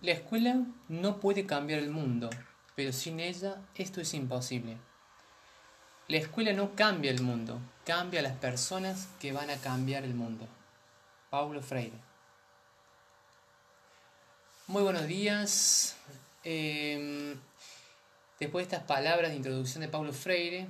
La escuela no puede cambiar el mundo, pero sin ella esto es imposible. La escuela no cambia el mundo, cambia a las personas que van a cambiar el mundo. Paulo Freire. Muy buenos días. Em, después de estas palabras de introducción de Paulo Freire,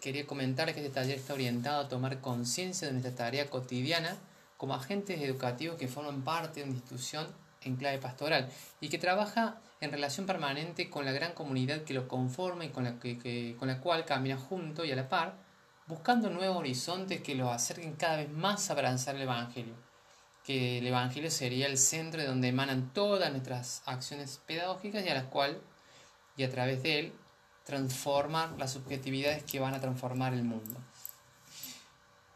quería comentar que este taller está orientado a tomar conciencia de nuestra tarea cotidiana como agentes educativos que forman parte de una institución en clave pastoral y que trabaja en relación permanente con la gran comunidad que lo conforma y con la, que, con la cual camina junto y a la par, buscando nuevos horizontes que lo acerquen cada vez más a abrazar el Evangelio. Que el Evangelio sería el centro de donde emanan todas nuestras acciones pedagógicas y a las cuales, y a través de él, transformar las subjetividades que van a transformar el mundo.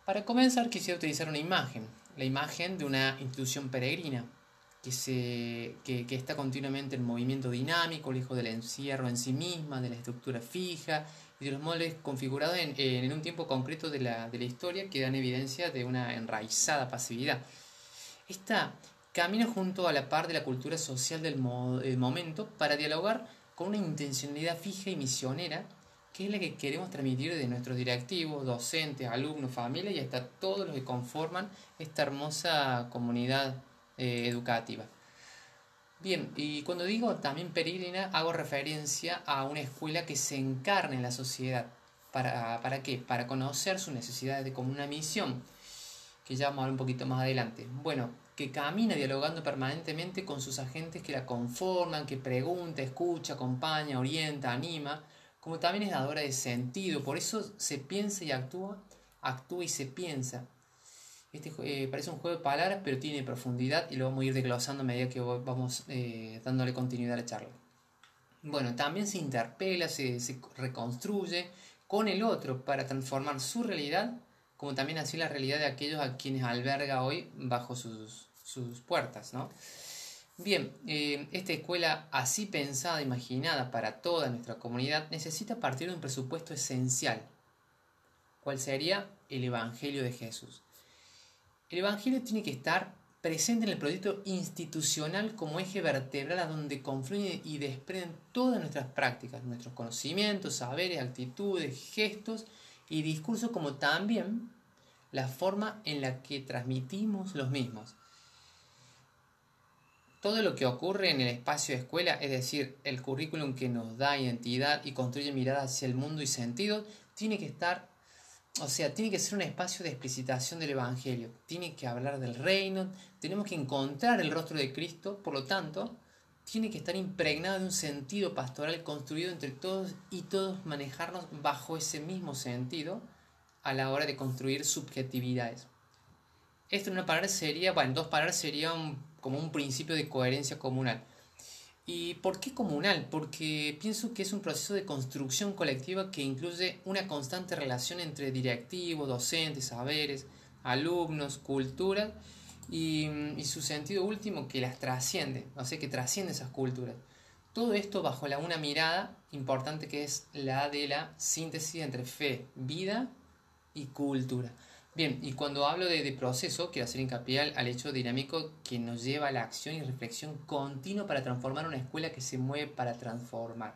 Para comenzar quisiera utilizar una imagen, la imagen de una institución peregrina, que, se, que, está continuamente en movimiento dinámico, lejos del encierro en sí misma, de la estructura fija y de los moldes configurados en, en un tiempo concreto de la, de la, historia que dan evidencia de una enraizada pasividad. Esta camina junto a la par de la cultura social del momento para dialogar con una intencionalidad fija y misionera que es la que queremos transmitir de nuestros directivos, docentes, alumnos, familias y hasta todos los que conforman esta hermosa comunidad eh, educativa. Bien, y cuando digo también peregrina, hago referencia a una escuela que se encarna en la sociedad. ¿Para, ¿Para qué? Para conocer sus necesidades de como una misión, que ya vamos a hablar un poquito más adelante. Bueno, que camina dialogando permanentemente con sus agentes que la conforman, que pregunta, escucha, acompaña, orienta, anima, como también es dadora de sentido. Por eso se piensa y actúa, actúa y se piensa. Este eh, parece un juego de palabras, pero tiene profundidad y lo vamos a ir desglosando a medida que vamos eh, dándole continuidad a la charla. Bueno, también se interpela, se, reconstruye con el otro para transformar su realidad, como también así la realidad de aquellos a quienes alberga hoy bajo sus, puertas. Bien, eh, esta escuela así pensada, imaginada para toda nuestra comunidad, necesita partir de un presupuesto esencial. ¿Cuál sería? El Evangelio de Jesús. El Evangelio tiene que estar presente en el proyecto institucional como eje vertebral a donde confluyen y desprenden todas nuestras prácticas, nuestros conocimientos, saberes, actitudes, gestos y discursos, como también la forma en la que transmitimos los mismos. Todo lo que ocurre en el espacio de escuela, es decir, el currículum que nos da identidad y construye mirada hacia el mundo y sentido, tiene que estar o sea, tiene que ser un espacio de explicitación del Evangelio, tiene que hablar del reino, tenemos que encontrar el rostro de Cristo, por lo tanto, tiene que estar impregnado de un sentido pastoral construido entre todos y todos manejarnos bajo ese mismo sentido a la hora de construir subjetividades. Esto en una palabra sería, bueno, en dos palabras sería como un principio de coherencia comunal. ¿Y por qué comunal? Porque pienso que es un proceso de construcción colectiva que incluye una constante relación entre directivos, docentes, saberes, alumnos, cultura y, su sentido último que las trasciende, o sea, que trasciende esas culturas. Todo esto bajo una mirada importante que es la de la síntesis entre fe, vida y cultura. Bien, y cuando hablo de, proceso, quiero hacer hincapié al, hecho dinámico que nos lleva a la acción y reflexión continua para transformar una escuela que se mueve para transformar.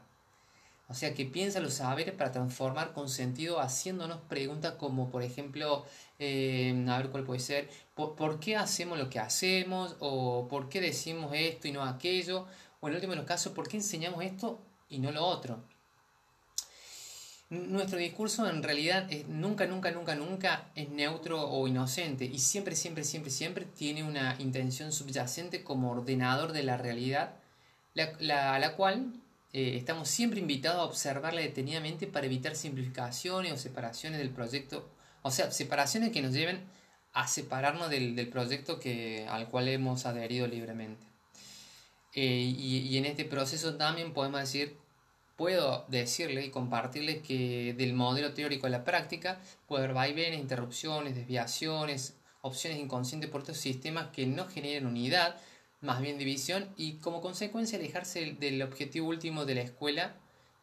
O sea, que piensa los saberes para transformar con sentido, haciéndonos preguntas como, por ejemplo, eh, a ver cuál puede ser, ¿por, qué hacemos lo que hacemos? ¿O por qué decimos esto y no aquello? O en el último de los casos, ¿por qué enseñamos esto y no lo otro? Nuestro discurso en realidad nunca, nunca, nunca, nunca es neutro o inocente y siempre, siempre, siempre, siempre tiene una intención subyacente como ordenador de la realidad, la, a la cual eh, estamos siempre invitados a observarla detenidamente para evitar simplificaciones o separaciones del proyecto, o sea, separaciones que nos lleven a separarnos del, del proyecto que, al cual hemos adherido libremente. Eh, y, y en este proceso también podemos decir puedo decirle y compartirle que del modelo teórico a la práctica puede haber vaivenes, interrupciones, desviaciones, opciones inconscientes por estos sistemas que no generan unidad, más bien división y como consecuencia alejarse del objetivo último de la escuela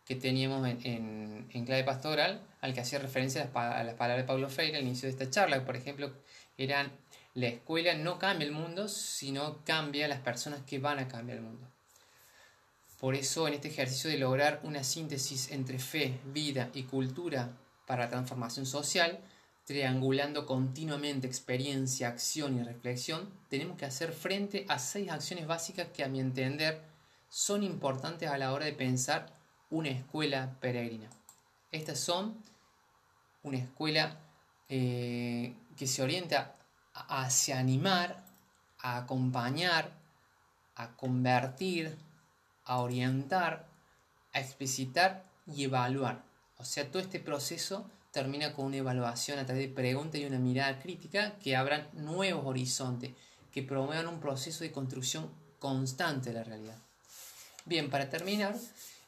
que teníamos en, en, clave pastoral, al que hacía referencia a las, palabras de Pablo Freire al inicio de esta charla, por ejemplo, eran La escuela no cambia el mundo, sino cambia las personas que van a cambiar el mundo. Por eso, en este ejercicio de lograr una síntesis entre fe, vida y cultura para transformación social, triangulando continuamente experiencia, acción y reflexión, tenemos que hacer frente a seis acciones básicas que a mi entender son importantes a la hora de pensar una escuela peregrina. Estas son una escuela eh, que se orienta hacia animar, a acompañar, a convertir, a orientar, a explicitar y evaluar. O sea, todo este proceso termina con una evaluación a través de preguntas y una mirada crítica que abran nuevos horizontes, que promuevan un proceso de construcción constante de la realidad. Bien, para terminar,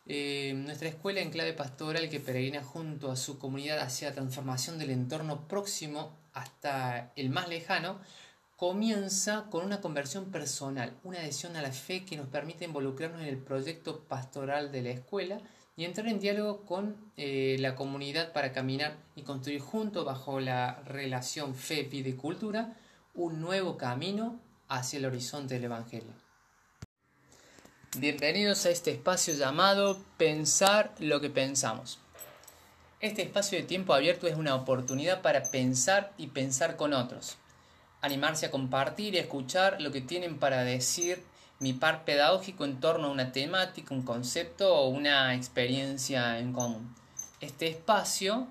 eh, nuestra escuela en clave pastoral que peregrina junto a su comunidad hacia la transformación del entorno próximo hasta el más lejano, comienza con una conversión personal, una adhesión a la fe que nos permite involucrarnos en el proyecto pastoral de la escuela y entrar en diálogo con eh, la comunidad para caminar y construir juntos bajo la relación fe, y cultura un nuevo camino hacia el horizonte del Evangelio. Bienvenidos a este espacio llamado Pensar lo que pensamos. Este espacio de tiempo abierto es una oportunidad para pensar y pensar con otros. Animarse a compartir y escuchar lo que tienen para decir mi par pedagógico en torno a una temática, un concepto o una experiencia en común. Este espacio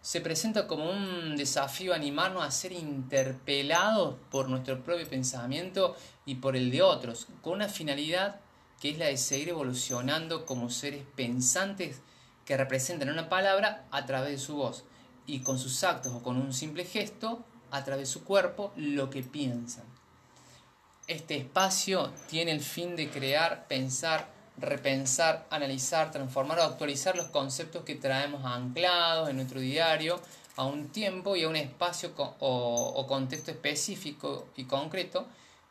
se presenta como un desafío a animarnos a ser interpelados por nuestro propio pensamiento y por el de otros, con una finalidad que es la de seguir evolucionando como seres pensantes que representan una palabra a través de su voz y con sus actos o con un simple gesto a través de su cuerpo lo que piensan. Este espacio tiene el fin de crear, pensar, repensar, analizar, transformar o actualizar los conceptos que traemos anclados en nuestro diario a un tiempo y a un espacio o, contexto específico y concreto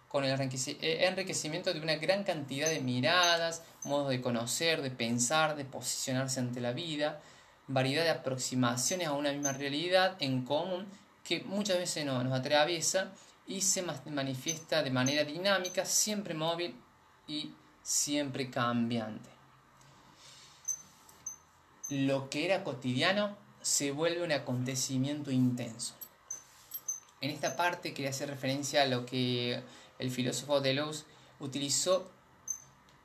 con el eh, enriquecimiento de una gran cantidad de miradas, modos de conocer, de pensar, de posicionarse ante la vida, variedad de aproximaciones a una misma realidad en común que muchas veces no, nos atraviesa y se manifiesta de manera dinámica, siempre móvil y siempre cambiante. Lo que era cotidiano se vuelve un acontecimiento intenso. En esta parte quería hacer referencia a lo que el filósofo Deleuze, utilizó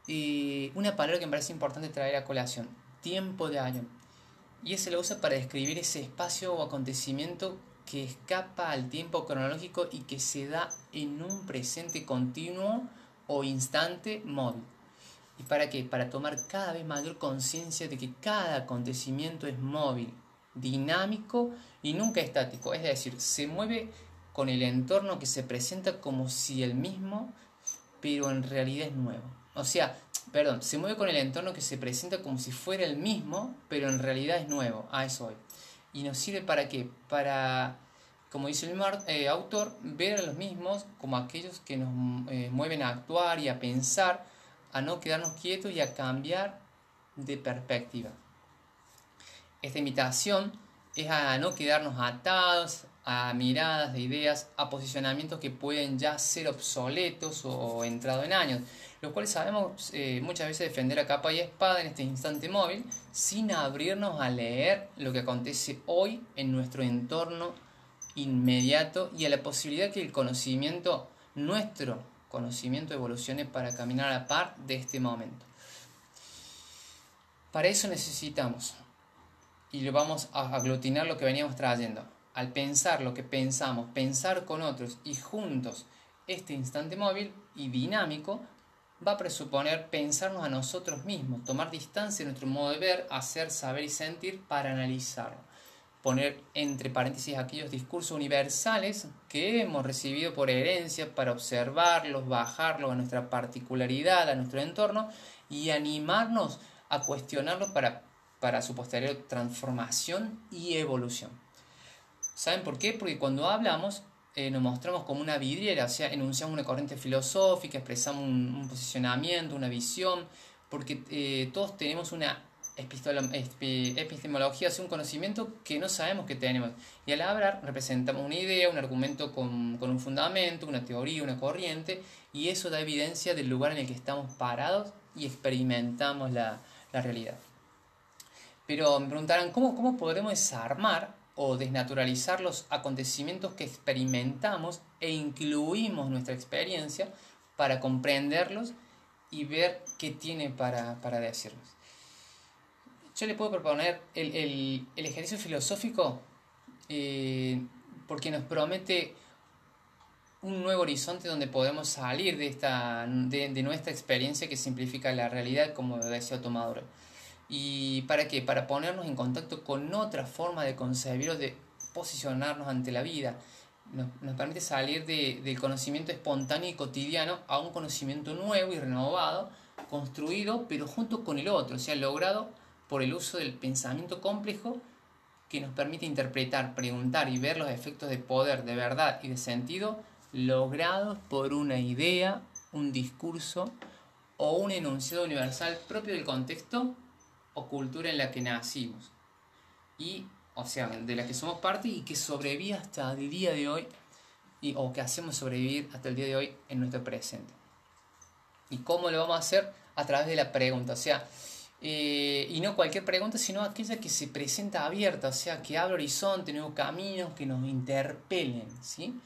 eh, una palabra que me parece importante traer a colación, tiempo de año. Y ese lo usa para describir ese espacio o acontecimiento que escapa al tiempo cronológico y que se da en un presente continuo o instante móvil. ¿Y para qué? Para tomar cada vez mayor conciencia de que cada acontecimiento es móvil, dinámico y nunca estático. Es decir, se mueve con el entorno que se presenta como si el mismo, pero en realidad es nuevo. O sea, perdón, se mueve con el entorno que se presenta como si fuera el mismo, pero en realidad es nuevo. A eso hoy. ¿Y nos sirve para qué? Para, como dice el eh, autor, ver a los mismos como aquellos que nos eh, mueven a actuar y a pensar, a no quedarnos quietos y a cambiar de perspectiva. Esta invitación es a no quedarnos atados a miradas de ideas, a posicionamientos que pueden ya ser obsoletos o entrado en años, los cuales sabemos eh, muchas veces defender a capa y espada en este instante móvil sin abrirnos a leer lo que acontece hoy en nuestro entorno inmediato y a la posibilidad que el conocimiento, nuestro conocimiento, evolucione para caminar a par de este momento. Para eso necesitamos, y lo vamos a aglutinar lo que veníamos trayendo, al pensar lo que pensamos, pensar con otros y juntos este instante móvil y dinámico va a presuponer pensarnos a nosotros mismos, tomar distancia de nuestro modo de ver, hacer, saber y sentir para analizarlo. Poner entre paréntesis aquellos discursos universales que hemos recibido por herencia para observarlos, bajarlos a nuestra particularidad, a nuestro entorno y animarnos a cuestionarlos para, para su posterior transformación y evolución. ¿Saben por qué? Porque cuando hablamos eh, nos mostramos como una vidriera, o sea, enunciamos una corriente filosófica, expresamos un, posicionamiento, una visión, porque eh, todos tenemos una epistemología es un conocimiento que no sabemos que tenemos. Y al hablar representamos una idea, un argumento con, un fundamento, una teoría, una corriente, y eso da evidencia del lugar en el que estamos parados y experimentamos la, realidad. Pero me preguntarán, ¿cómo, ¿cómo podremos desarmar o desnaturalizar los acontecimientos que experimentamos e incluimos nuestra experiencia para comprenderlos y ver qué tiene para, para decirnos? yo le puedo proponer el, ejercicio filosófico eh, porque nos promete un nuevo horizonte donde podemos salir de, esta, de, nuestra experiencia que simplifica la realidad, como decía Tomadora. ¿Y para qué? Para ponernos en contacto con otra forma de concebir o de posicionarnos ante la vida. Nos, nos permite salir del conocimiento espontáneo y cotidiano a un conocimiento nuevo y renovado, construido, pero junto con el otro, o sea, logrado por el uso del pensamiento complejo que nos permite interpretar, preguntar y ver los efectos de poder, de verdad y de sentido logrados por una idea, un discurso o un enunciado universal propio del contexto o cultura en la que nacimos. Y, o sea, de la que somos parte y que sobrevive hasta el día de hoy, y, o que hacemos sobrevivir hasta el día de hoy en nuestro presente. ¿Y cómo lo vamos a hacer? A través de la pregunta. O sea, eh, y no cualquier pregunta, sino aquella que se presenta abierta, o sea, que abre horizonte, nuevos caminos, que nos interpelen, ¿sí?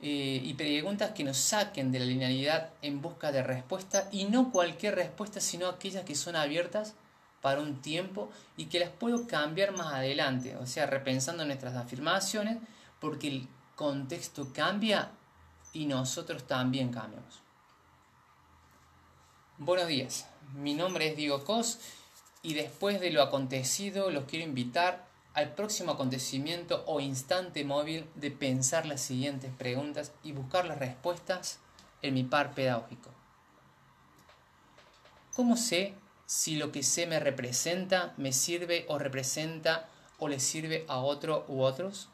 Eh, y preguntas que nos saquen de la linealidad en busca de respuesta, y no cualquier respuesta, sino aquellas que son abiertas para un tiempo y que las puedo cambiar más adelante, o sea, repensando nuestras afirmaciones, porque el contexto cambia y nosotros también cambiamos. Buenos días. Mi nombre es Diego Cos y después de lo acontecido los quiero invitar al próximo acontecimiento o instante móvil de pensar las siguientes preguntas y buscar las respuestas en mi par pedagógico. ¿Cómo sé si lo que sé me representa, me sirve o representa o le sirve a otro u otros?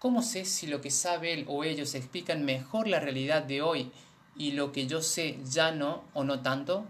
¿Cómo sé si lo que sabe él o ellos explican mejor la realidad de hoy y lo que yo sé ya no o no tanto?